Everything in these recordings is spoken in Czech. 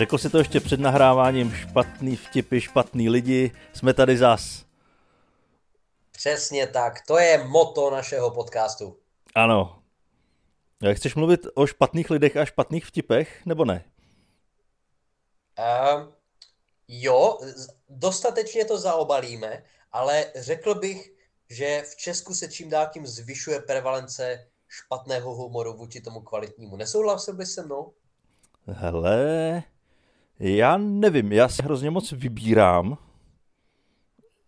Řekl si to ještě před nahráváním, špatný vtipy, špatný lidi, jsme tady zas. Přesně tak, to je moto našeho podcastu. Ano. Jak chceš mluvit o špatných lidech a špatných vtipech, nebo ne? Uh, jo, dostatečně to zaobalíme, ale řekl bych, že v Česku se čím dál tím zvyšuje prevalence špatného humoru vůči tomu kvalitnímu. Nesouhlasil bys se mnou? Hele, já nevím, já se hrozně moc vybírám.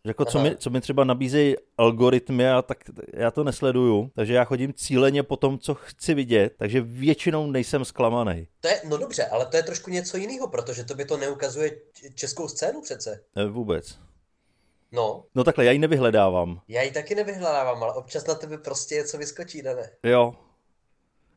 Jako co mi, co mi třeba nabízejí algoritmy, a tak já to nesleduju, takže já chodím cíleně po tom, co chci vidět, takže většinou nejsem zklamaný. To je, no dobře, ale to je trošku něco jiného, protože to by to neukazuje českou scénu přece. Ne, vůbec. No. No takhle, já ji nevyhledávám. Já ji taky nevyhledávám, ale občas na tebe prostě něco vyskočí, ne? Jo.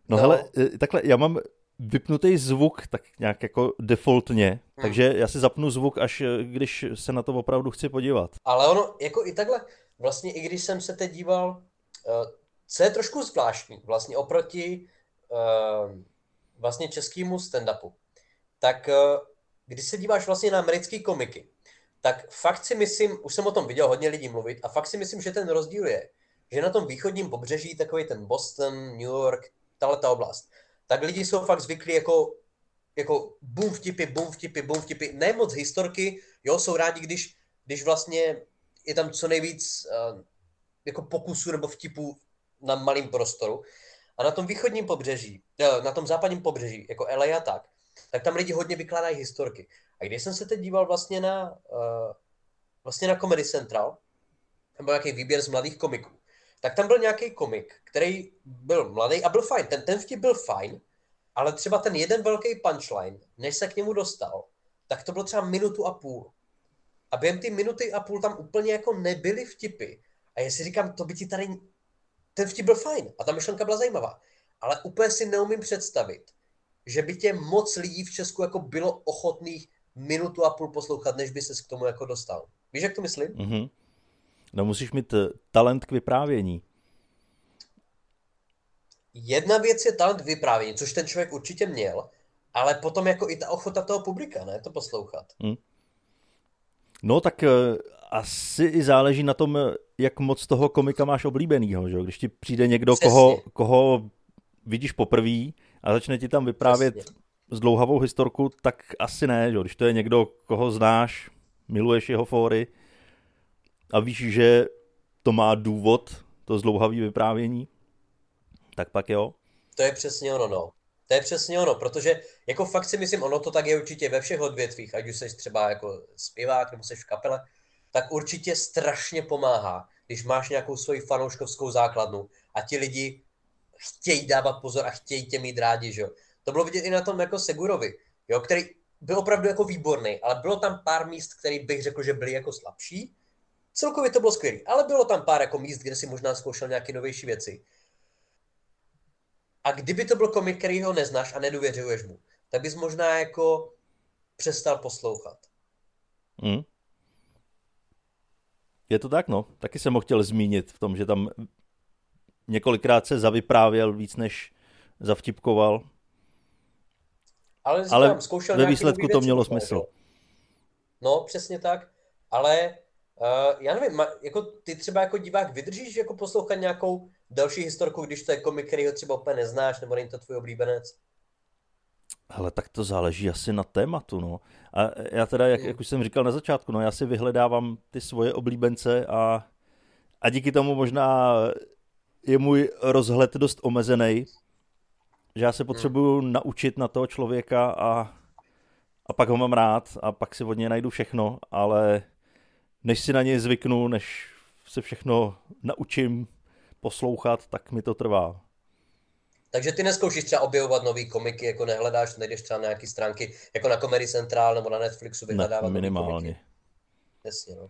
No, no hele, e, takhle, já mám vypnutý zvuk tak nějak jako defaultně, hmm. takže já si zapnu zvuk, až e, když se na to opravdu chci podívat. Ale ono, jako i takhle, vlastně i když jsem se teď díval, uh, co je trošku zvláštní, vlastně oproti uh, vlastně českému stand-upu, tak když se díváš vlastně na americké komiky, tak fakt si myslím, už jsem o tom viděl hodně lidí mluvit, a fakt si myslím, že ten rozdíl je, že na tom východním pobřeží, takový ten Boston, New York, tahle ta oblast, tak lidi jsou fakt zvyklí jako, jako boom vtipy, boom vtipy, boom vtipy, ne moc historky, jo, jsou rádi, když, když vlastně je tam co nejvíc uh, jako pokusů nebo vtipů na malém prostoru. A na tom východním pobřeží, uh, na tom západním pobřeží, jako LA a tak, tak tam lidi hodně vykládají historky. A když jsem se teď díval vlastně na, uh, vlastně na Comedy Central, nebo nějaký výběr z mladých komiků, tak tam byl nějaký komik, který byl mladý a byl fajn. Ten, ten vtip byl fajn, ale třeba ten jeden velký punchline, než se k němu dostal, tak to bylo třeba minutu a půl. A během ty minuty a půl tam úplně jako nebyly vtipy. A já si říkám, to by ti tady... Ten vtip byl fajn a ta myšlenka byla zajímavá. Ale úplně si neumím představit, že by tě moc lidí v Česku jako bylo ochotných minutu a půl poslouchat, než by ses k tomu jako dostal. Víš, jak to myslím? Mm-hmm. No musíš mít eh, talent k vyprávění. Jedna věc je talent k vyprávění, což ten člověk určitě měl, ale potom jako i ta ochota toho publika, ne, to poslouchat. Mm. No tak uh, asi i záleží na tom, jak moc toho komika máš oblíbenýho, že? Když ti přijde někdo, koho, koho vidíš poprvé a začne ti tam vyprávět Přesně. dlouhavou historku, tak asi ne, že? Když to je někdo, koho znáš, miluješ jeho fóry, a víš, že to má důvod, to zdlouhavý vyprávění, tak pak jo. To je přesně ono, no. To je přesně ono, protože jako fakt si myslím, ono to tak je určitě ve všech odvětvích, ať už jsi třeba jako zpěvák nebo jsi v kapele, tak určitě strašně pomáhá, když máš nějakou svoji fanouškovskou základnu a ti lidi chtějí dávat pozor a chtějí tě mít rádi, že jo. To bylo vidět i na tom jako Segurovi, jo, který byl opravdu jako výborný, ale bylo tam pár míst, který bych řekl, že byly jako slabší, Celkově to bylo skvělé, ale bylo tam pár jako míst, kde si možná zkoušel nějaké novější věci. A kdyby to byl komik, který ho neznáš a nedůvěřuješ mu, tak bys možná jako přestal poslouchat. Hmm. Je to tak, no. Taky jsem ho chtěl zmínit v tom, že tam několikrát se zavyprávěl víc, než zavtipkoval. Ale, Ale ve výsledku to mělo smysl. No, přesně tak. Ale Uh, já nevím, jako ty třeba jako divák vydržíš jako poslouchat nějakou další historku, když to je komik, který ho třeba úplně neznáš, nebo není to tvůj oblíbenec? Ale tak to záleží asi na tématu, no. A já teda, jak, jak už jsem říkal na začátku, no, já si vyhledávám ty svoje oblíbence a, a díky tomu možná je můj rozhled dost omezený, že já se potřebuju hmm. naučit na toho člověka a, a pak ho mám rád a pak si od něj najdu všechno, ale než si na něj zvyknu, než se všechno naučím poslouchat, tak mi to trvá. Takže ty neskoušíš třeba objevovat nový komiky, jako nehledáš, nejdeš třeba na nějaké stránky, jako na Comedy Central nebo na Netflixu vyhledávat ne, minimálně. Jasně, no.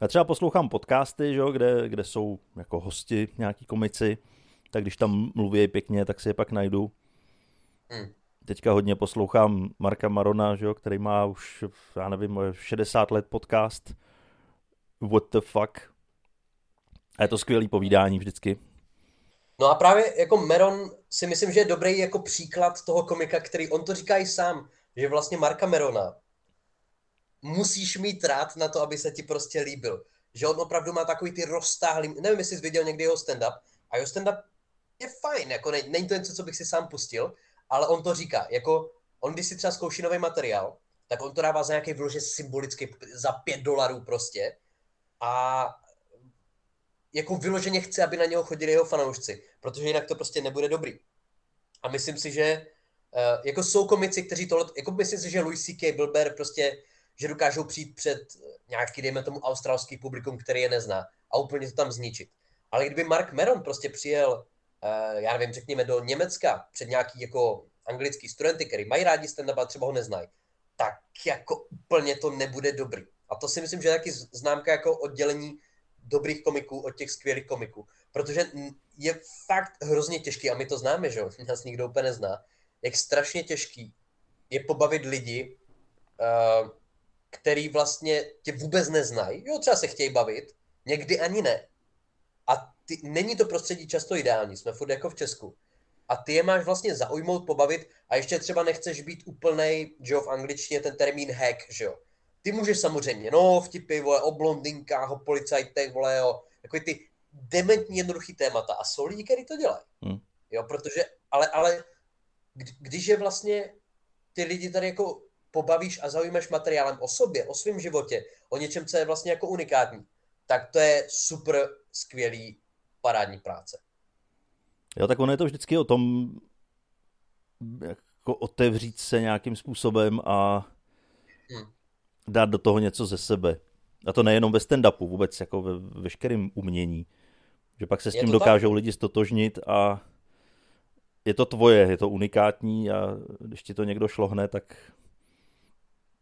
Já třeba poslouchám podcasty, že, kde, kde jsou jako hosti, nějaký komici, tak když tam mluví pěkně, tak si je pak najdu. Hmm. Teďka hodně poslouchám Marka Marona, že, který má už, já nevím, 60 let podcast, what the fuck. A je to skvělý povídání vždycky. No a právě jako Meron si myslím, že je dobrý jako příklad toho komika, který on to říká i sám, že vlastně Marka Merona musíš mít rád na to, aby se ti prostě líbil. Že on opravdu má takový ty roztáhlý, nevím, jestli jsi viděl někdy jeho stand-up, a jeho stand-up je fajn, jako ne, není to něco, co bych si sám pustil, ale on to říká, jako on když si třeba zkouší nový materiál, tak on to dává za nějaký vlože symbolický, za pět dolarů prostě a jako vyloženě chce, aby na něho chodili jeho fanoušci, protože jinak to prostě nebude dobrý. A myslím si, že uh, jako jsou komici, kteří tohle, jako myslím si, že Louis C.K. Bilber prostě, že dokážou přijít před nějaký, dejme tomu, australský publikum, který je nezná a úplně to tam zničit. Ale kdyby Mark Meron prostě přijel, uh, já nevím, řekněme do Německa před nějaký jako anglický studenty, který mají rádi stand-up, ale třeba ho neznají, tak jako úplně to nebude dobrý. A to si myslím, že je taky známka jako oddělení dobrých komiků od těch skvělých komiků. Protože je fakt hrozně těžký, a my to známe, že nás nikdo úplně nezná, jak strašně těžký je pobavit lidi, uh, který vlastně tě vůbec neznají. Jo, třeba se chtějí bavit, někdy ani ne. A ty, není to prostředí často ideální, jsme furt jako v Česku. A ty je máš vlastně zaujmout, pobavit a ještě třeba nechceš být úplnej, že jo, v angličtině ten termín hack, že jo. Ty můžeš samozřejmě, no, vtipy, vole, o blondinkách, o policajtech, vole, jo, jako ty dementní jednoduchý témata. A jsou lidi, kteří to dělají. Hmm. Jo, protože, ale, ale když je vlastně ty lidi tady jako pobavíš a zaujímáš materiálem o sobě, o svém životě, o něčem, co je vlastně jako unikátní, tak to je super skvělý parádní práce. Jo, tak ono je to vždycky o tom jako otevřít se nějakým způsobem a hmm. Dát do toho něco ze sebe. A to nejenom ve stand-upu, vůbec jako ve veškerém umění. Že pak se s tím dokážou tak? lidi stotožnit a je to tvoje, je to unikátní a když ti to někdo šlohne, tak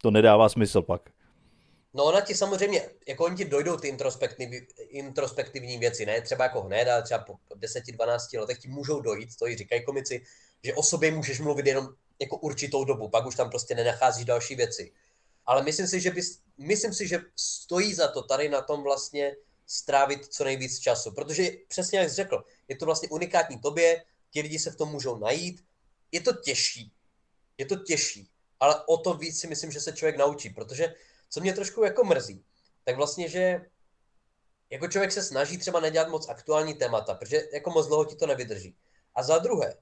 to nedává smysl pak. No ona ti samozřejmě, jako oni ti dojdou ty introspektivní, introspektivní věci, ne třeba jako hned, ale třeba po 10-12 letech ti můžou dojít, to i říkají komici, že o sobě můžeš mluvit jenom jako určitou dobu, pak už tam prostě nenacházíš další věci. Ale myslím si, že bys, myslím si, že stojí za to tady na tom vlastně strávit co nejvíc času, protože přesně jak jsi řekl, je to vlastně unikátní tobě, ti lidi se v tom můžou najít, je to těžší, je to těžší, ale o to víc si myslím, že se člověk naučí, protože co mě trošku jako mrzí, tak vlastně, že jako člověk se snaží třeba nedělat moc aktuální témata, protože jako moc dlouho ti to nevydrží. A za druhé,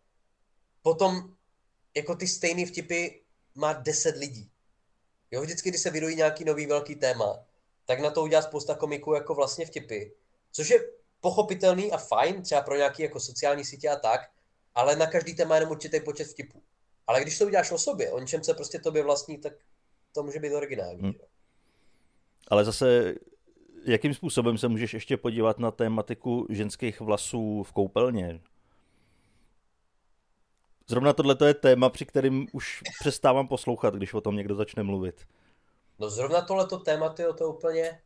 potom jako ty stejné vtipy má 10 lidí. Jo, vždycky, když se vydují nějaký nový velký téma, tak na to udělá spousta komiků jako vlastně vtipy. Což je pochopitelný a fajn, třeba pro nějaké jako sociální sítě a tak, ale na každý téma jenom určitý počet vtipů. Ale když to uděláš o sobě, o něčem se prostě tobě vlastní, tak to může být originální. Hmm. Ale zase, jakým způsobem se můžeš ještě podívat na tématiku ženských vlasů v koupelně? Zrovna tohle je téma, při kterým už přestávám poslouchat, když o tom někdo začne mluvit. No zrovna tohleto téma, tyjo, to úplně...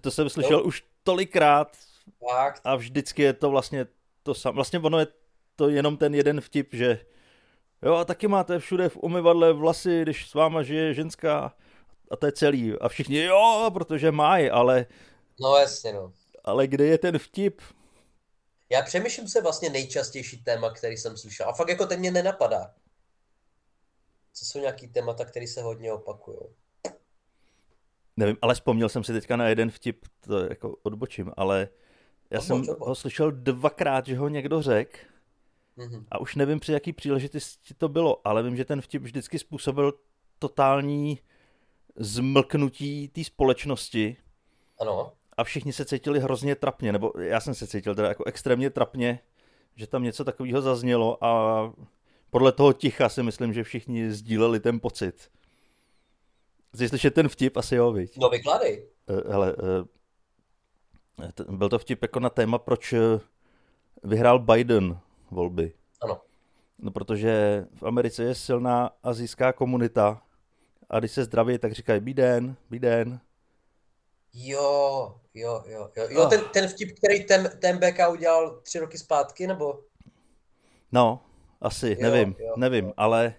To jsem slyšel no. už tolikrát Fakt. a vždycky je to vlastně to samé. Vlastně ono je to jenom ten jeden vtip, že jo a taky máte všude v umyvadle vlasy, když s váma žije ženská a to je celý. A všichni jo, protože mají, ale... No jasně no. Ale kde je ten vtip? Já přemýšlím se vlastně nejčastější téma, který jsem slyšel. A fakt jako ten mě nenapadá. Co jsou nějaký témata, které se hodně opakují? Nevím, ale vzpomněl jsem si teďka na jeden vtip, to jako odbočím, ale já odboč, jsem odboč. ho slyšel dvakrát, že ho někdo řekl mm-hmm. a už nevím, při jaký příležitosti to bylo, ale vím, že ten vtip vždycky způsobil totální zmlknutí té společnosti. Ano. A všichni se cítili hrozně trapně, nebo já jsem se cítil teda jako extrémně trapně, že tam něco takového zaznělo a podle toho ticha si myslím, že všichni sdíleli ten pocit. Chci slyšet ten vtip, asi jo, viď? No vykládej. Uh, hele, uh, byl to vtip jako na téma, proč vyhrál Biden volby. Ano. No protože v Americe je silná azijská komunita a když se zdraví, tak říkají bíden, bíden. Jo, jo, jo, jo. jo ten, ten vtip, který ten, ten BK udělal tři roky zpátky, nebo? No, asi, jo, nevím, jo, nevím, jo. ale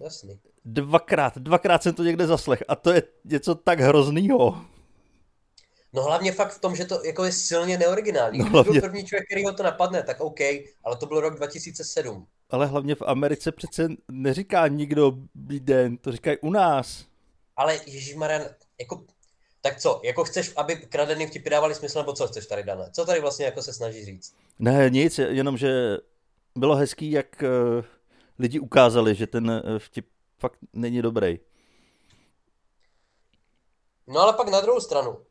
Jasný. dvakrát, dvakrát jsem to někde zaslech a to je něco tak hroznýho. No hlavně fakt v tom, že to jako je silně neoriginální. No, hlavně... byl první člověk, který ho to napadne, tak OK, ale to byl rok 2007. Ale hlavně v Americe přece neříká nikdo den, to říkají u nás. Ale Marian, jako, tak co, jako chceš, aby kradený vtipy dávali smysl, nebo co chceš tady, Dana? Co tady vlastně jako se snaží říct? Ne, nic, jenom, že bylo hezký, jak uh, lidi ukázali, že ten uh, vtip fakt není dobrý. No ale pak na druhou stranu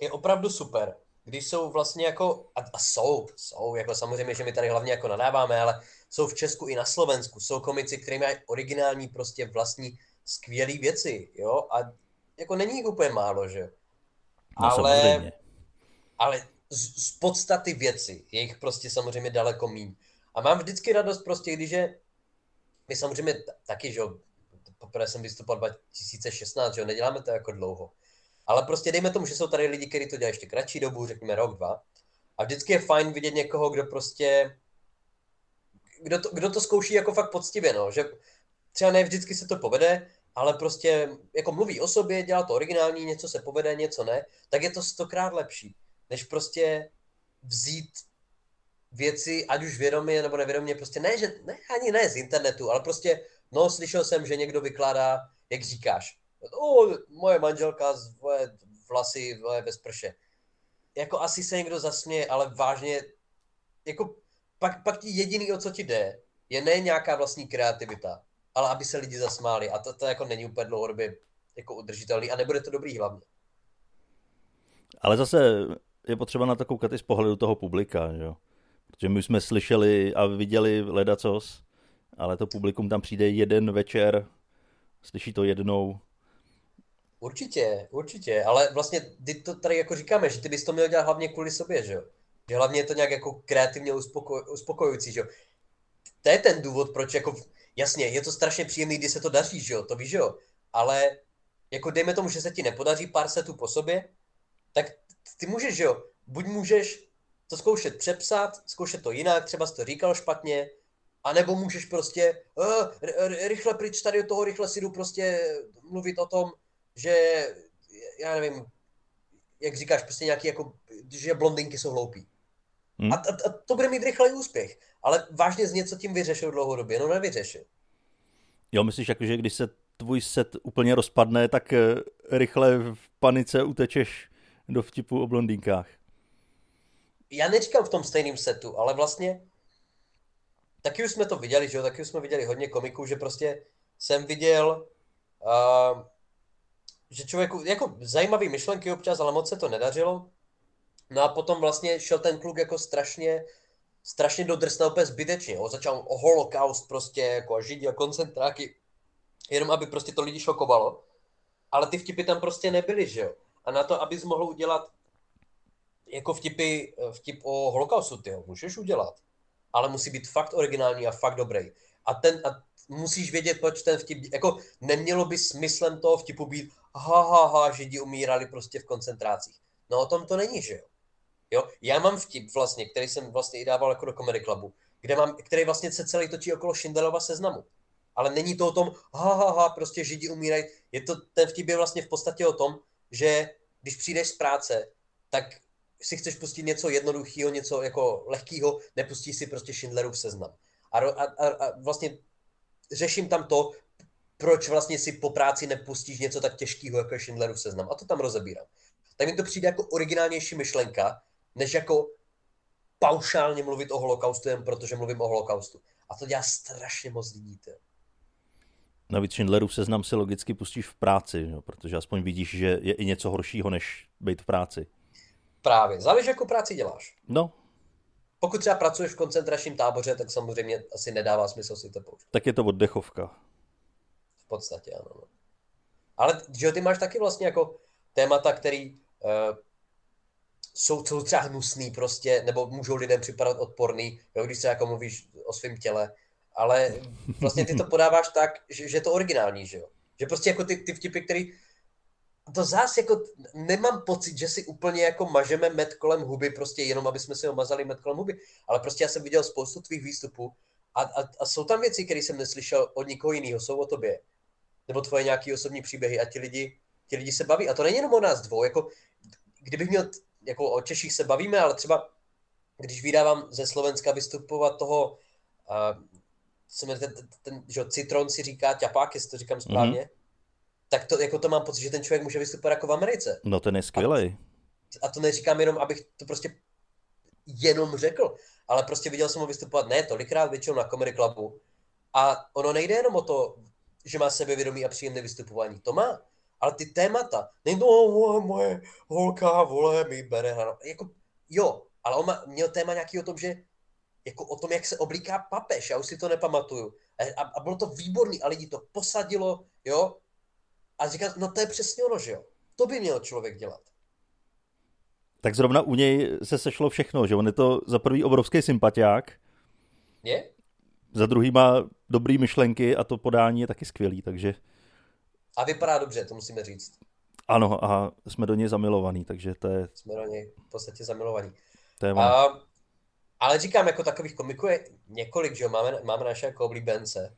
je opravdu super, když jsou vlastně jako, a, a jsou, jsou, jako samozřejmě, že my tady hlavně jako nadáváme, ale jsou v Česku i na Slovensku, jsou komici, kteří mají originální prostě vlastní skvělé věci, jo, a jako není jich úplně málo, že no, ale, samozřejmě. ale z, z podstaty věci je jich prostě samozřejmě daleko míň. A mám vždycky radost prostě, když je, my samozřejmě taky, že jo, poprvé jsem vystupoval 2016, že jo, neděláme to jako dlouho. Ale prostě dejme tomu, že jsou tady lidi, kteří to dělají ještě kratší dobu, řekněme rok, dva. A vždycky je fajn vidět někoho, kdo prostě, kdo to, kdo to zkouší jako fakt poctivě, no, že třeba ne vždycky se to povede, ale prostě jako mluví o sobě, dělá to originální, něco se povede, něco ne, tak je to stokrát lepší, než prostě vzít věci, ať už vědomě nebo nevědomě, prostě ne, že, ne, ani ne z internetu, ale prostě, no, slyšel jsem, že někdo vykládá, jak říkáš, o, moje manželka z vlasy bez prše. Jako asi se někdo zasměje, ale vážně, jako pak, pak ti jediný, o co ti jde, je ne nějaká vlastní kreativita, ale aby se lidi zasmáli. A to, to jako není úplně dlouhodobě jako udržitelný a nebude to dobrý hlavně. Ale zase je potřeba na to koukat i z pohledu toho publika, že jo? Protože my jsme slyšeli a viděli ledacos, ale to publikum tam přijde jeden večer, slyší to jednou. Určitě, určitě, ale vlastně ty to tady jako říkáme, že ty bys to měl dělat hlavně kvůli sobě, že jo? Že hlavně je to nějak jako kreativně uspokoj, uspokojující, že jo? To je ten důvod, proč jako jasně, je to strašně příjemný, když se to daří, že jo, to víš, že jo, ale jako dejme tomu, že se ti nepodaří pár setů po sobě, tak ty můžeš, že jo, buď můžeš to zkoušet přepsat, zkoušet to jinak, třeba jsi to říkal špatně, anebo můžeš prostě uh, rychle pryč tady od toho, rychle si jdu prostě mluvit o tom, že já nevím, jak říkáš, prostě nějaký jako, že blondinky jsou hloupí. Hmm. A, a, a to bude mít rychlý úspěch. Ale vážně z něco tím vyřešil dlouhodobě, no nevyřešil. Jo, myslíš, jako, že když se tvůj set úplně rozpadne, tak eh, rychle v panice utečeš do vtipu o blondýnkách? Já neříkám v tom stejném setu, ale vlastně taky už jsme to viděli, že jo, taky už jsme viděli hodně komiků, že prostě jsem viděl, uh, že člověku, jako zajímavý myšlenky občas, ale moc se to nedařilo. No a potom vlastně šel ten kluk jako strašně strašně dodrsnal úplně zbytečně. On začal o holokaust prostě, jako a židi a koncentráky, jenom aby prostě to lidi šokovalo. Ale ty vtipy tam prostě nebyly, že jo. A na to, abys mohl udělat jako vtipy, vtip o holokaustu, ty můžeš udělat. Ale musí být fakt originální a fakt dobrý. A, ten, a musíš vědět, proč ten vtip, jako nemělo by smyslem toho vtipu být ha, ha, ha, židi umírali prostě v koncentrácích. No o tom to není, že jo. Jo? Já mám vtip vlastně, který jsem vlastně i dával jako do Comedy Clubu, kde mám, který vlastně se celý točí okolo Schindlerova seznamu. Ale není to o tom, ha, ha, ha, prostě židi umírají. Je to, ten vtip je vlastně v podstatě o tom, že když přijdeš z práce, tak si chceš pustit něco jednoduchého, něco jako lehkého, nepustíš si prostě Schindlerův seznam. A, a, a, a vlastně řeším tam to, proč vlastně si po práci nepustíš něco tak těžkého, jako je Schindlerův seznam. A to tam rozebírám. Tak mi to přijde jako originálnější myšlenka, než jako paušálně mluvit o holokaustu jen protože mluvím o holokaustu. A to dělá strašně moc lidí. Tě. Navíc Schindlerův seznam si logicky pustíš v práci, jo, protože aspoň vidíš, že je i něco horšího, než být v práci. Právě. Záleží, jakou práci děláš. No. Pokud třeba pracuješ v koncentračním táboře, tak samozřejmě asi nedává smysl si to použít. Tak je to oddechovka. V podstatě, ano. No. Ale že ty máš taky vlastně jako témata, který uh, jsou, jsou třeba hnusný prostě, nebo můžou lidem připadat odporný, jo, když se jako mluvíš o svém těle, ale vlastně ty to podáváš tak, že, že je to originální, že jo. Že prostě jako ty, ty vtipy, který to zás jako nemám pocit, že si úplně jako mažeme med kolem huby, prostě jenom, aby jsme si omazali med kolem huby, ale prostě já jsem viděl spoustu tvých výstupů a, a, a jsou tam věci, které jsem neslyšel od nikoho jiného, jsou o tobě. Nebo tvoje nějaké osobní příběhy a ti lidi, ti lidi se baví. A to není jenom o nás dvou, jako kdybych měl jako o Češích se bavíme, ale třeba když vydávám ze Slovenska vystupovat toho uh, co ten, ten, ten že Citron si říká ťapák, jestli to říkám správně, mm-hmm. tak to, jako to mám pocit, že ten člověk může vystupovat jako v Americe. No ten je skvělý. A, a to neříkám jenom, abych to prostě jenom řekl, ale prostě viděl jsem ho vystupovat ne tolikrát, většinou na Comedy Clubu. A ono nejde jenom o to, že má sebevědomí a příjemné vystupování. To má. Ale ty témata, není to, oh, moje holka, vole, mi bere hrano. Jako, jo, ale on má, měl téma nějaký o tom, že jako o tom, jak se oblíká papež, já už si to nepamatuju. A, a bylo to výborný a lidi to posadilo, jo. A říká, no to je přesně ono, že jo. To by měl člověk dělat. Tak zrovna u něj se sešlo všechno, že on je to za prvý obrovský sympatiák. Je? Za druhý má dobrý myšlenky a to podání je taky skvělý, takže... A vypadá dobře, to musíme říct. Ano, a jsme do něj zamilovaní, takže to je... Jsme do něj v podstatě zamilovaní. Téma. A, ale říkám, jako takových komiků je několik, že jo, máme, máme naše jako oblíbence.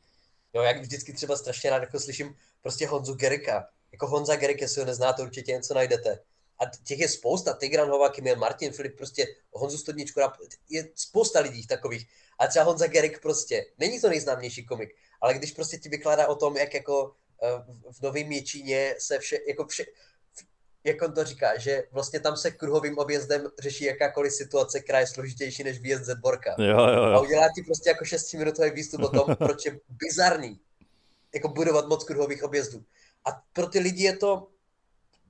Jo, jak vždycky třeba strašně rád jako slyším prostě Honzu Gerika. Jako Honza Gerik, jestli ho neznáte, určitě něco najdete. A těch je spousta, Tigran Hovak, měl Martin Filip, prostě Honzu Stodničku, je spousta lidí takových. A třeba Honza Gerik prostě, není to nejznámější komik, ale když prostě ti vykládá o tom, jak jako v Novém Měčíně se vše, jako vše, jak on to říká, že vlastně tam se kruhovým objezdem řeší jakákoliv situace, která je složitější než výjezd ze dvorka. Jo, jo, jo. A udělá ti prostě jako šestiminutový výstup o tom, proč je bizarní jako budovat moc kruhových objezdů. A pro ty lidi je to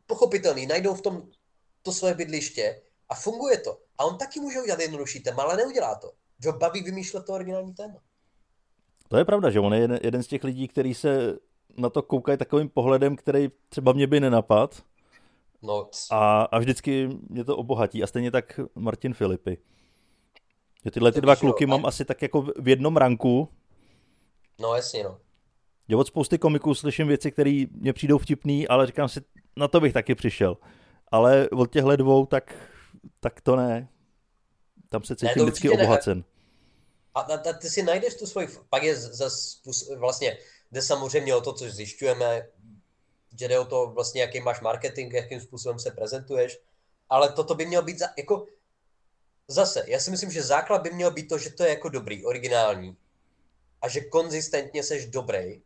pochopitelný, najdou v tom to svoje bydliště a funguje to. A on taky může udělat jednodušší téma, ale neudělá to. Ho baví vymýšlet to originální téma. To je pravda, že on je jeden, jeden z těch lidí, který se na to koukají takovým pohledem, který třeba mě by nenapad. No, a, a vždycky mě to obohatí. A stejně tak Martin Filipy. Že tyhle ty dva kluky jo, mám asi tak jako v jednom ranku. No jasně, no. Já od spousty komiků slyším věci, které mě přijdou vtipný, ale říkám si, na to bych taky přišel. Ale od těchhle dvou, tak, tak to ne. Tam se cítím ne, vždycky obohacen. Ne. A, a, a ty si najdeš tu svoji, pak je zase vlastně, jde samozřejmě o to, co zjišťujeme, že jde o to vlastně, jaký máš marketing, jakým způsobem se prezentuješ, ale toto by mělo být za, jako, zase, já si myslím, že základ by měl být to, že to je jako dobrý, originální a že konzistentně seš dobrý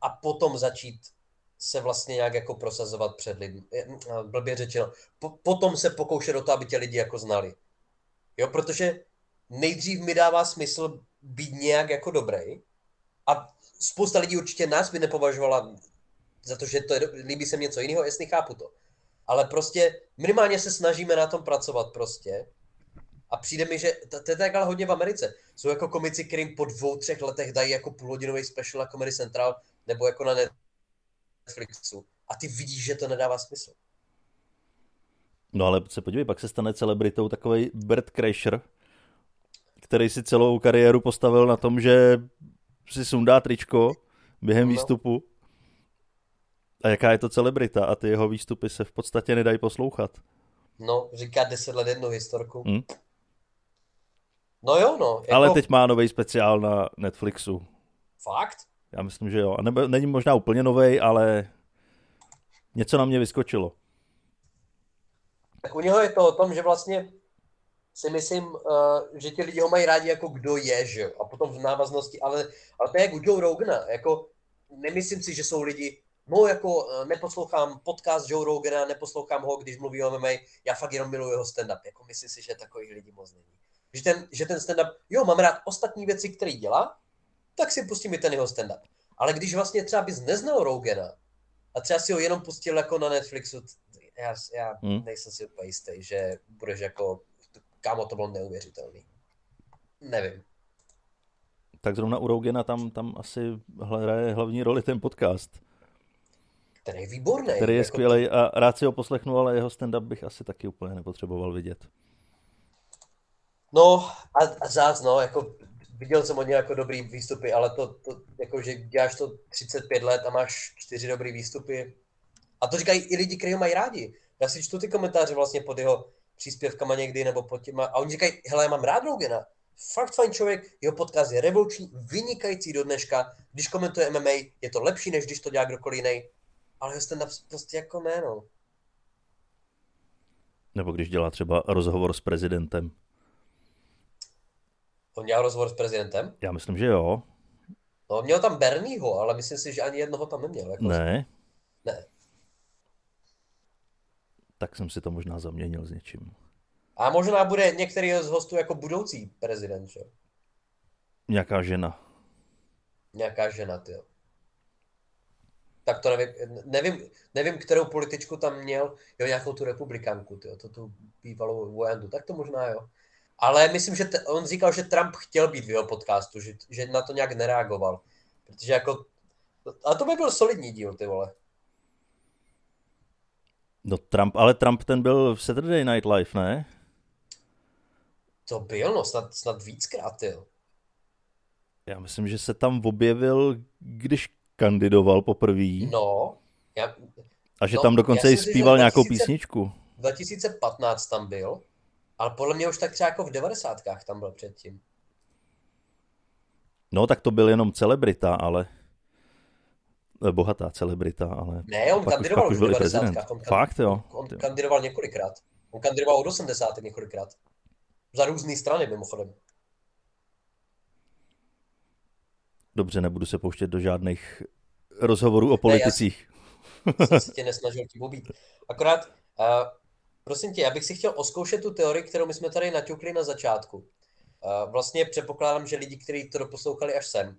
a potom začít se vlastně nějak jako prosazovat před lidmi. Blbě řečeno. Po, potom se pokoušet o to, aby tě lidi jako znali. Jo, protože nejdřív mi dává smysl být nějak jako dobrý a spousta lidí určitě nás by nepovažovala za to, že to je, líbí se něco jiného, jestli chápu to. Ale prostě minimálně se snažíme na tom pracovat prostě. A přijde mi, že to, to je takhle hodně v Americe. Jsou jako komici, kterým po dvou, třech letech dají jako půlhodinový special na Comedy Central nebo jako na Netflixu. A ty vidíš, že to nedává smysl. No ale se podívej, pak se stane celebritou takový Bert Kreischer, který si celou kariéru postavil na tom, že si sundá tričko během no. výstupu. A jaká je to celebrita a ty jeho výstupy se v podstatě nedají poslouchat. No, říká 10 let jednu historku. Hmm? No jo, no. Jako... Ale teď má nový speciál na Netflixu. Fakt? Já myslím, že jo. A nebo, není možná úplně nový, ale něco na mě vyskočilo. Tak u něho je to o tom, že vlastně si myslím, uh, že ti lidi ho mají rádi jako kdo je, že jo? A potom v návaznosti, ale, ale to je jak u Joe Rogana, jako nemyslím si, že jsou lidi, no jako uh, neposlouchám podcast Joe Rogana, neposlouchám ho, když mluví o MMA, já fakt jenom miluji jeho stand-up, jako myslím si, že takových lidí moc není. Že ten, že ten stand-up, jo, mám rád ostatní věci, které dělá, tak si pustím i ten jeho stand-up. Ale když vlastně třeba bys neznal Rogana a třeba si ho jenom pustil jako na Netflixu, já, já hmm. nejsem si úplně jistý, že budeš jako, kámo, to bylo neuvěřitelný. Nevím. Tak zrovna u Rogena tam, tam asi hraje hlavní roli ten podcast. Ten je výborný. Který je jako skvělý a rád si ho poslechnu, ale jeho stand-up bych asi taky úplně nepotřeboval vidět. No a, a zás, no, jako viděl jsem od něj jako dobrý výstupy, ale to, to jako, že děláš to 35 let a máš čtyři dobrý výstupy. A to říkají i lidi, kteří ho mají rádi. Já si čtu ty komentáře vlastně pod jeho příspěvkama někdy, nebo pod těma, a oni říkají, hele, já mám rád Rogena. Fakt fajn člověk, jeho podcast je revoluční, vynikající do dneška. Když komentuje MMA, je to lepší, než když to dělá kdokoliv jiný. Ale stand prostě jako ne, no. Nebo když dělá třeba rozhovor s prezidentem. On dělal rozhovor s prezidentem? Já myslím, že jo. No, měl tam Bernieho, ale myslím si, že ani jednoho tam neměl. Jako ne. Ne. Tak jsem si to možná zaměnil s něčím. A možná bude některý z hostů jako budoucí prezident, že? Nějaká žena. Nějaká žena, ty. Tak to nevím, nevím, nevím, kterou političku tam měl, jo, nějakou tu republikánku, tyjo, to tu bývalou vojandu, tak to možná jo. Ale myslím, že te, on říkal, že Trump chtěl být v jeho podcastu, že, že na to nějak nereagoval. Protože jako, a to by byl solidní díl, ty vole. No Trump, ale Trump ten byl v Saturday Night Live, ne? To byl, no, snad, snad víckrát, jo. Já myslím, že se tam objevil, když kandidoval poprvé. No. Já, a že no, tam dokonce i zpíval nějakou písničku. 2015 tam byl, ale podle mě už tak třeba jako v 90. tam byl předtím. No, tak to byl jenom celebrita, ale bohatá celebrita, ale... Ne, on kandidoval už, v 90. On, Fakt, jo. On kandidoval několikrát. On kandidoval od 80. několikrát. Za různé strany, mimochodem. Dobře, nebudu se pouštět do žádných rozhovorů o politicích. Ne, já jsem se tě nesnažil tím ubít. Akorát, uh, prosím tě, já bych si chtěl oskoušet tu teorii, kterou my jsme tady naťukli na začátku. Uh, vlastně předpokládám, že lidi, kteří to doposlouchali až sem,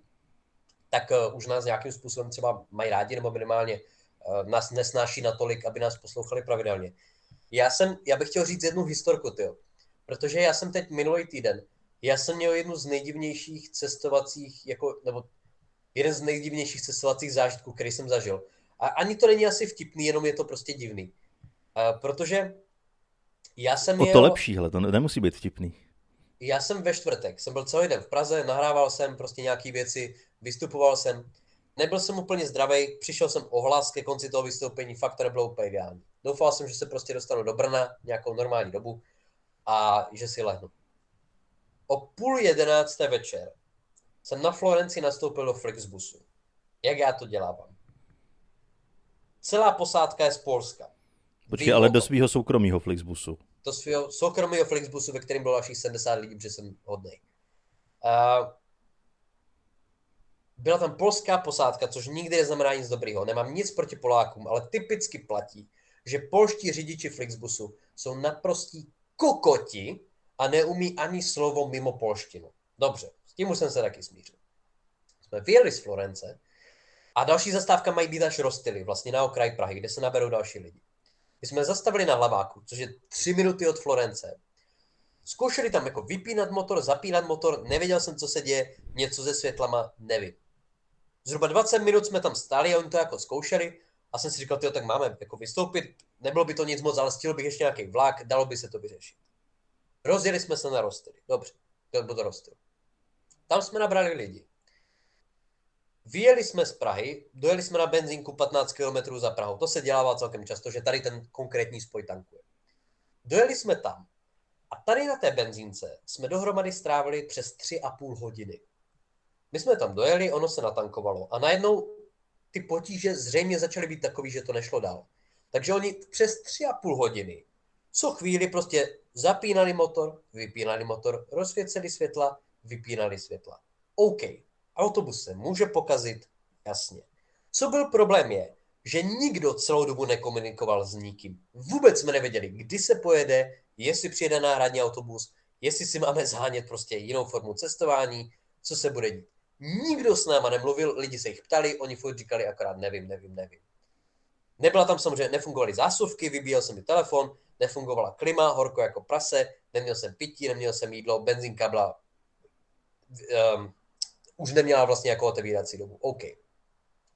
tak uh, už nás nějakým způsobem třeba mají rádi, nebo minimálně uh, nás nesnáší natolik, aby nás poslouchali pravidelně. Já, jsem, já bych chtěl říct jednu historku, tyjo. Protože já jsem teď minulý týden já jsem měl jednu z nejdivnějších cestovacích, jako, nebo jeden z nejdivnějších cestovacích zážitků, který jsem zažil. A ani to není asi vtipný, jenom je to prostě divný. A protože já jsem O to lepší, hele, to nemusí být vtipný. Já jsem ve čtvrtek, jsem byl celý den v Praze, nahrával jsem prostě nějaké věci, vystupoval jsem. Nebyl jsem úplně zdravý, přišel jsem ohlas ke konci toho vystoupení, fakt to nebylo úplně ideální. Doufal jsem, že se prostě dostanu do Brna nějakou normální dobu a že si lehnu o půl jedenácté večer jsem na Florenci nastoupil do Flixbusu. Jak já to dělávám? Celá posádka je z Polska. Počkej, ale do svého soukromého Flixbusu. Do svého soukromého Flixbusu, ve kterém bylo až 70 lidí, protože jsem hodnej. Uh, byla tam polská posádka, což nikdy neznamená nic dobrýho. Nemám nic proti Polákům, ale typicky platí, že polští řidiči Flixbusu jsou naprostí kokoti, a neumí ani slovo mimo polštinu. Dobře, s tím už jsem se taky smířil. Jsme vyjeli z Florence a další zastávka mají být až Rostily, vlastně na okraj Prahy, kde se naberou další lidi. My jsme zastavili na Hlaváku, což je tři minuty od Florence. Zkoušeli tam jako vypínat motor, zapínat motor, nevěděl jsem, co se děje, něco se světlama, nevím. Zhruba 20 minut jsme tam stáli a oni to jako zkoušeli a jsem si říkal, tyjo, tak máme jako vystoupit, nebylo by to nic moc, ale stihl bych ještě nějaký vlak, dalo by se to vyřešit. Rozjeli jsme se na Rostry. Dobře, to bylo Rostry. Tam jsme nabrali lidi. Vyjeli jsme z Prahy, dojeli jsme na benzínku 15 km za Prahou. To se dělává celkem často, že tady ten konkrétní spoj tankuje. Dojeli jsme tam a tady na té benzínce jsme dohromady strávili přes 3,5 hodiny. My jsme tam dojeli, ono se natankovalo a najednou ty potíže zřejmě začaly být takový, že to nešlo dál. Takže oni přes 3,5 hodiny co chvíli prostě zapínali motor, vypínali motor, rozsvěceli světla, vypínali světla. OK, autobus se může pokazit, jasně. Co byl problém je, že nikdo celou dobu nekomunikoval s nikým. Vůbec jsme nevěděli, kdy se pojede, jestli přijede náhradní autobus, jestli si máme zhánět prostě jinou formu cestování, co se bude dít. Nikdo s náma nemluvil, lidi se jich ptali, oni furt říkali akorát nevím, nevím, nevím. Nebyla tam samozřejmě, nefungovaly zásuvky, vybíjel se mi telefon, nefungovala klima, horko jako prase, neměl jsem pití, neměl jsem jídlo, benzinka byla, um, už neměla vlastně jako otevírací dobu. OK.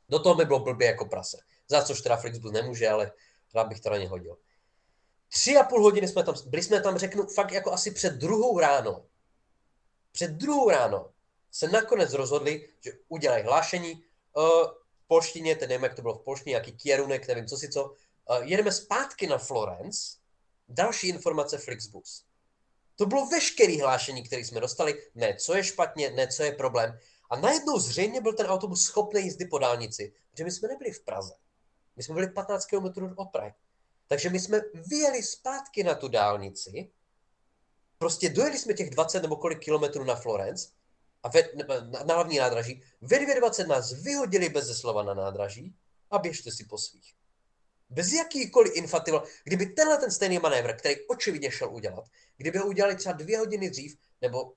Do toho mi bylo blbě jako prase. Za což teda Flixbus nemůže, ale rád bych to na ně hodil. Tři a půl hodiny jsme tam, byli jsme tam, řeknu, fakt jako asi před druhou ráno. Před druhou ráno se nakonec rozhodli, že udělají hlášení uh, v polštině, teď nevím, jak to bylo v polštině, jaký kierunek, nevím co si co. Uh, jedeme zpátky na Florence, Další informace Flixbus. To bylo veškerý hlášení, které jsme dostali. Ne, co je špatně, ne, co je problém. A najednou zřejmě byl ten autobus schopný jízdy po dálnici, protože my jsme nebyli v Praze. My jsme byli 15 km od Prahy. Takže my jsme vyjeli zpátky na tu dálnici, prostě dojeli jsme těch 20 nebo kolik kilometrů na Florence a ve, na, na hlavní nádraží, ve 2.20 nás vyhodili bez slova na nádraží a běžte si po svých. Bez jakýkoliv infatil, kdyby tenhle ten stejný manévr, který očividně šel udělat, kdyby ho udělali třeba dvě hodiny dřív, nebo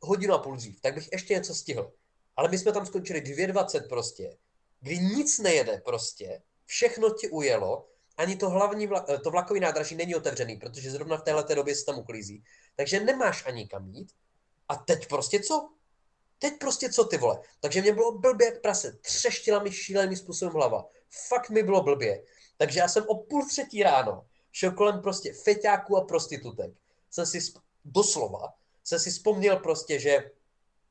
hodinu a půl dřív, tak bych ještě něco stihl. Ale my jsme tam skončili 2.20 prostě, kdy nic nejede prostě, všechno ti ujelo, ani to hlavní vla, to vlakový nádraží není otevřený, protože zrovna v téhle době se tam uklízí. Takže nemáš ani kam jít. A teď prostě co? Teď prostě co ty vole? Takže mě bylo blbě jak prase. Třeštila mi šíleným způsobem hlava. Fakt mi bylo blbě. Takže já jsem o půl třetí ráno šel kolem prostě feťáků a prostitutek. Jsem si doslova, jsem si vzpomněl prostě, že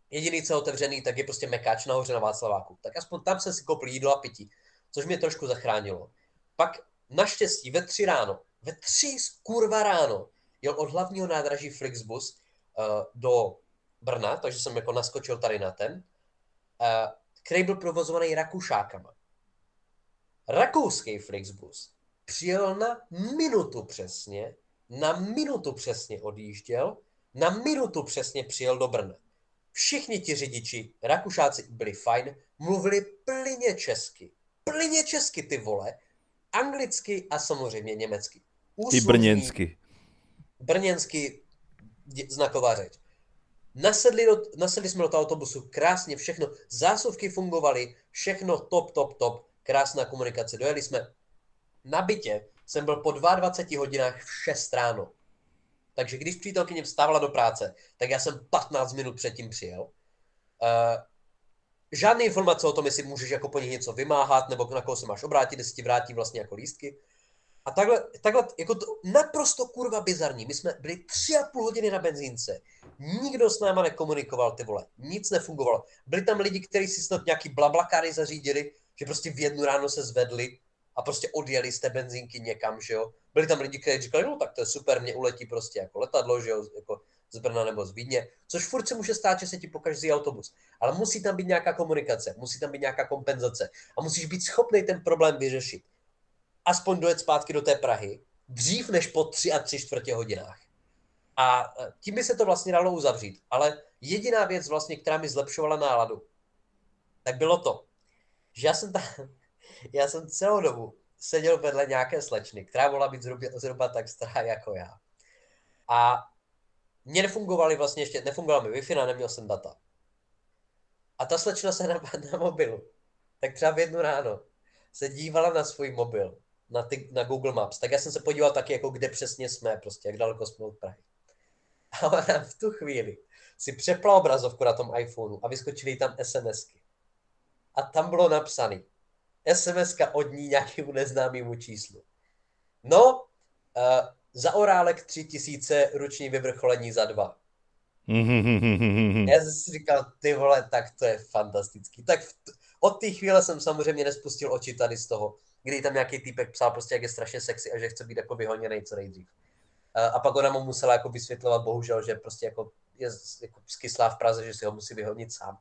jediný, co je otevřený, tak je prostě mekáč nahoře na Václaváku. Tak aspoň tam jsem si koupil jídlo a pití, což mě trošku zachránilo. Pak naštěstí ve tři ráno, ve tři kurva ráno, jel od hlavního nádraží Flixbus uh, do Brna, takže jsem jako naskočil tady na ten, uh, který byl provozovaný Rakušákama. Rakouský Flixbus přijel na minutu přesně, na minutu přesně odjížděl, na minutu přesně přijel do Brna. Všichni ti řidiči, Rakušáci byli fajn, mluvili plyně česky. Plyně česky ty vole, anglicky a samozřejmě německy. Úslovní, I brněnsky. Brněnsky znaková řeč. Nasedli, do, nasedli jsme do toho autobusu, krásně všechno, zásuvky fungovaly, všechno top, top, top, krásná komunikace. Dojeli jsme na bytě, jsem byl po 22 hodinách v 6 ráno. Takže když přítelkyně vstávala do práce, tak já jsem 15 minut předtím přijel. Uh, žádné informace o tom, jestli můžeš jako po nich něco vymáhat, nebo na koho se máš obrátit, jestli ti vrátí vlastně jako lístky. A takhle, takhle jako to, naprosto kurva bizarní. My jsme byli tři a půl hodiny na benzínce. Nikdo s náma nekomunikoval, ty vole. Nic nefungovalo. Byli tam lidi, kteří si snad nějaký blablakáry zařídili, že prostě v jednu ráno se zvedli a prostě odjeli z té benzínky někam, že jo. Byli tam lidi, kteří říkali, no tak to je super, mě uletí prostě jako letadlo, že jo, jako z Brna nebo z Vídně, což furt se může stát, že se ti pokaží autobus. Ale musí tam být nějaká komunikace, musí tam být nějaká kompenzace a musíš být schopný ten problém vyřešit. Aspoň dojet zpátky do té Prahy, dřív než po tři a tři čtvrtě hodinách. A e, tím by se to vlastně dalo uzavřít. Ale jediná věc vlastně, která mi zlepšovala náladu, tak bylo to, že já jsem tam, já jsem celou dobu seděl vedle nějaké slečny, která mohla být zhruba, zhruba tak stará jako já. A mně nefungovaly vlastně ještě, nefungovala mi Wi-Fi, neměl jsem data. A ta slečna se na, na mobilu, tak třeba v jednu ráno, se dívala na svůj mobil, na, ty, na Google Maps, tak já jsem se podíval taky, jako kde přesně jsme, prostě, jak daleko jsme od Prahy. A ona v tu chvíli si přepla obrazovku na tom iPhoneu a vyskočily tam SMSky. A tam bylo napsané, sms od ní nějakému neznámému číslu. No, uh, za orálek tři tisíce ruční vyvrcholení za dva. Já jsem si říkal, ty vole, tak to je fantastický. Tak v, od té chvíle jsem samozřejmě nespustil oči tady z toho, kdy tam nějaký týpek psal prostě, jak je strašně sexy a že chce být jako vyhoněný co nejdřív. Uh, a pak ona mu musela jako vysvětlovat, bohužel, že prostě jako je jako skyslá v Praze, že si ho musí vyhonit sám.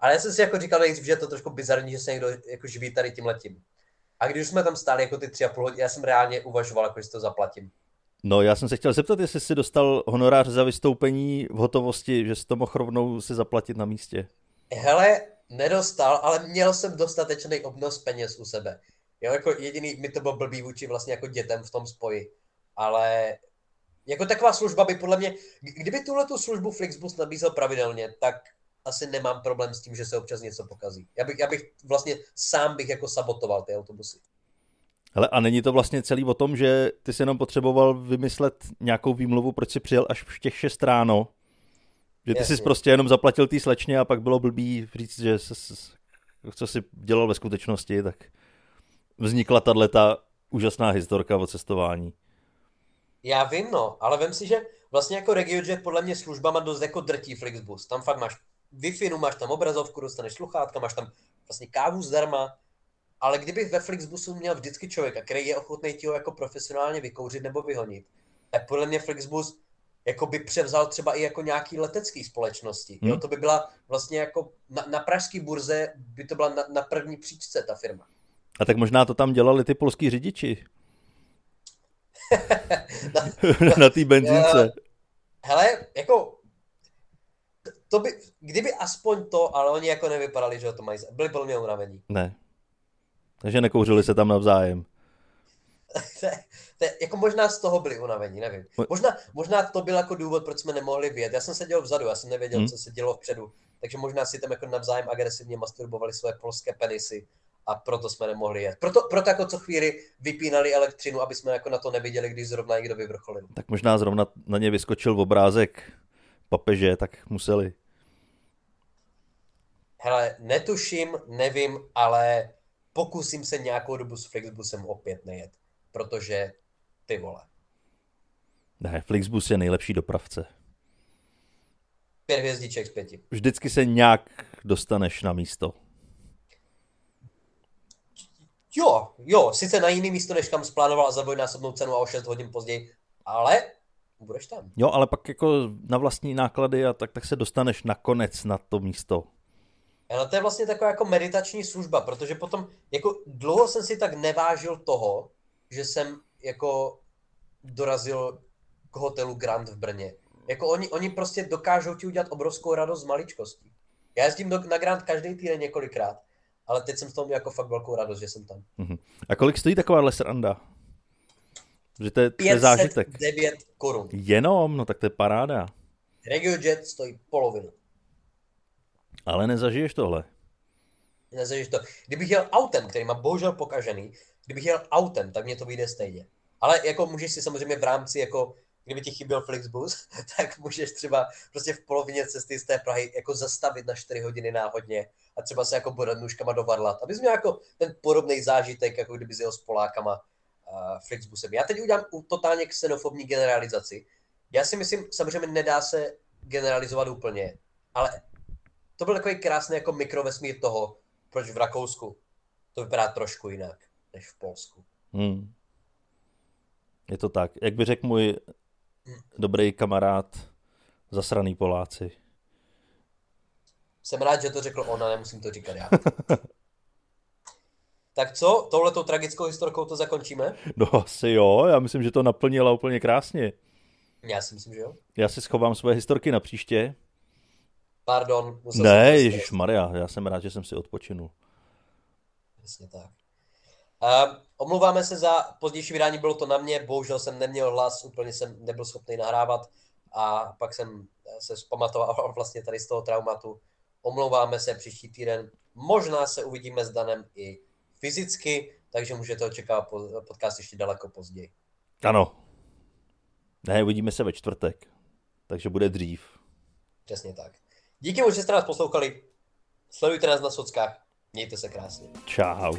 Ale já jsem si jako říkal nejdřív, že je to trošku bizarní, že se někdo jako živí tady tím letím. A když jsme tam stáli jako ty tři a půl hodiny, já jsem reálně uvažoval, jako že to zaplatím. No, já jsem se chtěl zeptat, jestli jsi dostal honorář za vystoupení v hotovosti, že jsi to mohl rovnou si zaplatit na místě. Hele, nedostal, ale měl jsem dostatečný obnos peněz u sebe. Jo, jako jediný, mi to bylo blbý vůči vlastně jako dětem v tom spoji. Ale jako taková služba by podle mě, kdyby tuhle tu službu Flixbus nabízel pravidelně, tak asi nemám problém s tím, že se občas něco pokazí. Já bych, já bych vlastně sám bych jako sabotoval ty autobusy. Hele, a není to vlastně celý o tom, že ty jsi jenom potřeboval vymyslet nějakou výmluvu, proč jsi přijel až v těch šest ráno, že ty Jasně. jsi prostě jenom zaplatil té slečně a pak bylo blbý říct, že jsi, co jsi dělal ve skutečnosti, tak vznikla tahle ta úžasná historka o cestování. Já vím, no, ale vem si, že vlastně jako RegioJet podle mě službama dost jako drtí Flixbus. Tam fakt máš Wi-Fi, máš tam obrazovku, dostaneš sluchátka, máš tam vlastně kávu zdarma, ale kdybych ve Flixbusu měl vždycky člověka, který je ochotný ti ho jako profesionálně vykouřit nebo vyhonit, tak podle mě Flixbus jako by převzal třeba i jako nějaký letecký společnosti. Hmm. Jo, to by byla vlastně jako na, na pražské burze by to byla na, na první příčce ta firma. A tak možná to tam dělali ty polský řidiči. na na té benzínce. Hele, jako to by, kdyby aspoň to, ale oni jako nevypadali, že to mají, byli mě unavení. Ne. Takže nekouřili se tam navzájem. to, je, to je, jako možná z toho byli unavení, nevím. Možná, možná to byl jako důvod, proč jsme nemohli vědět. Já jsem seděl vzadu, já jsem nevěděl, hmm. co se dělo vpředu. Takže možná si tam jako navzájem agresivně masturbovali své polské penisy a proto jsme nemohli jet. Proto, proto jako co chvíli vypínali elektřinu, aby jsme jako na to neviděli, když zrovna někdo vyvrcholil. Tak možná zrovna na ně vyskočil obrázek papeže, tak museli. Hele, netuším, nevím, ale pokusím se nějakou dobu s Flixbusem opět nejet, protože ty vole. Ne, Flixbus je nejlepší dopravce. Pět hvězdiček z pěti. Vždycky se nějak dostaneš na místo. Jo, jo, sice na jiný místo, než kam splánoval a za dvojnásobnou cenu a o 6 hodin později, ale budeš tam. Jo, ale pak jako na vlastní náklady a tak, tak se dostaneš nakonec na to místo. Ale to je vlastně taková jako meditační služba, protože potom jako dlouho jsem si tak nevážil toho, že jsem jako dorazil k hotelu Grand v Brně. Jako oni, oni prostě dokážou ti udělat obrovskou radost z maličkostí. Já jezdím do, na Grand každý týden několikrát, ale teď jsem z toho měl jako fakt velkou radost, že jsem tam. Uh-huh. A kolik stojí taková sranda? Že to je, to je zážitek. 9 korun. Jenom? No tak to je paráda. RegioJet stojí polovinu. Ale nezažiješ tohle. Nezažiješ to. Kdybych jel autem, který má bohužel pokažený, kdybych jel autem, tak mě to vyjde stejně. Ale jako můžeš si samozřejmě v rámci, jako kdyby ti chyběl Flixbus, tak můžeš třeba prostě v polovině cesty z té Prahy jako zastavit na 4 hodiny náhodně a třeba se jako bodat nůžkama dovadlat, abys měl jako ten podobný zážitek, jako kdyby jel s Polákama uh, Flixbusem. Já teď udělám totálně xenofobní generalizaci. Já si myslím, samozřejmě nedá se generalizovat úplně, ale to byl takový krásný jako mikrovesmír toho, proč v Rakousku to vypadá trošku jinak než v Polsku. Hmm. Je to tak. Jak by řekl můj hmm. dobrý kamarád, zasraný Poláci. Jsem rád, že to řekl ona, nemusím to říkat já. tak co, touhletou tragickou historkou to zakončíme? No asi jo, já myslím, že to naplnila úplně krásně. Já si myslím, že jo. Já si schovám svoje historky na příště. Pardon. Ne, Ježíš Maria, já jsem rád, že jsem si odpočinul. Přesně tak. Uh, omlouváme se za pozdější vydání, bylo to na mě, bohužel jsem neměl hlas, úplně jsem nebyl schopný nahrávat a pak jsem se zpamatoval vlastně tady z toho traumatu. Omlouváme se příští týden, možná se uvidíme s Danem i fyzicky, takže můžete očekávat podcast ještě daleko později. Ano. Ne, uvidíme se ve čtvrtek, takže bude dřív. Přesně tak. Díky moc, že jste nás poslouchali. Sledujte nás na sockách. Mějte se krásně. Čau.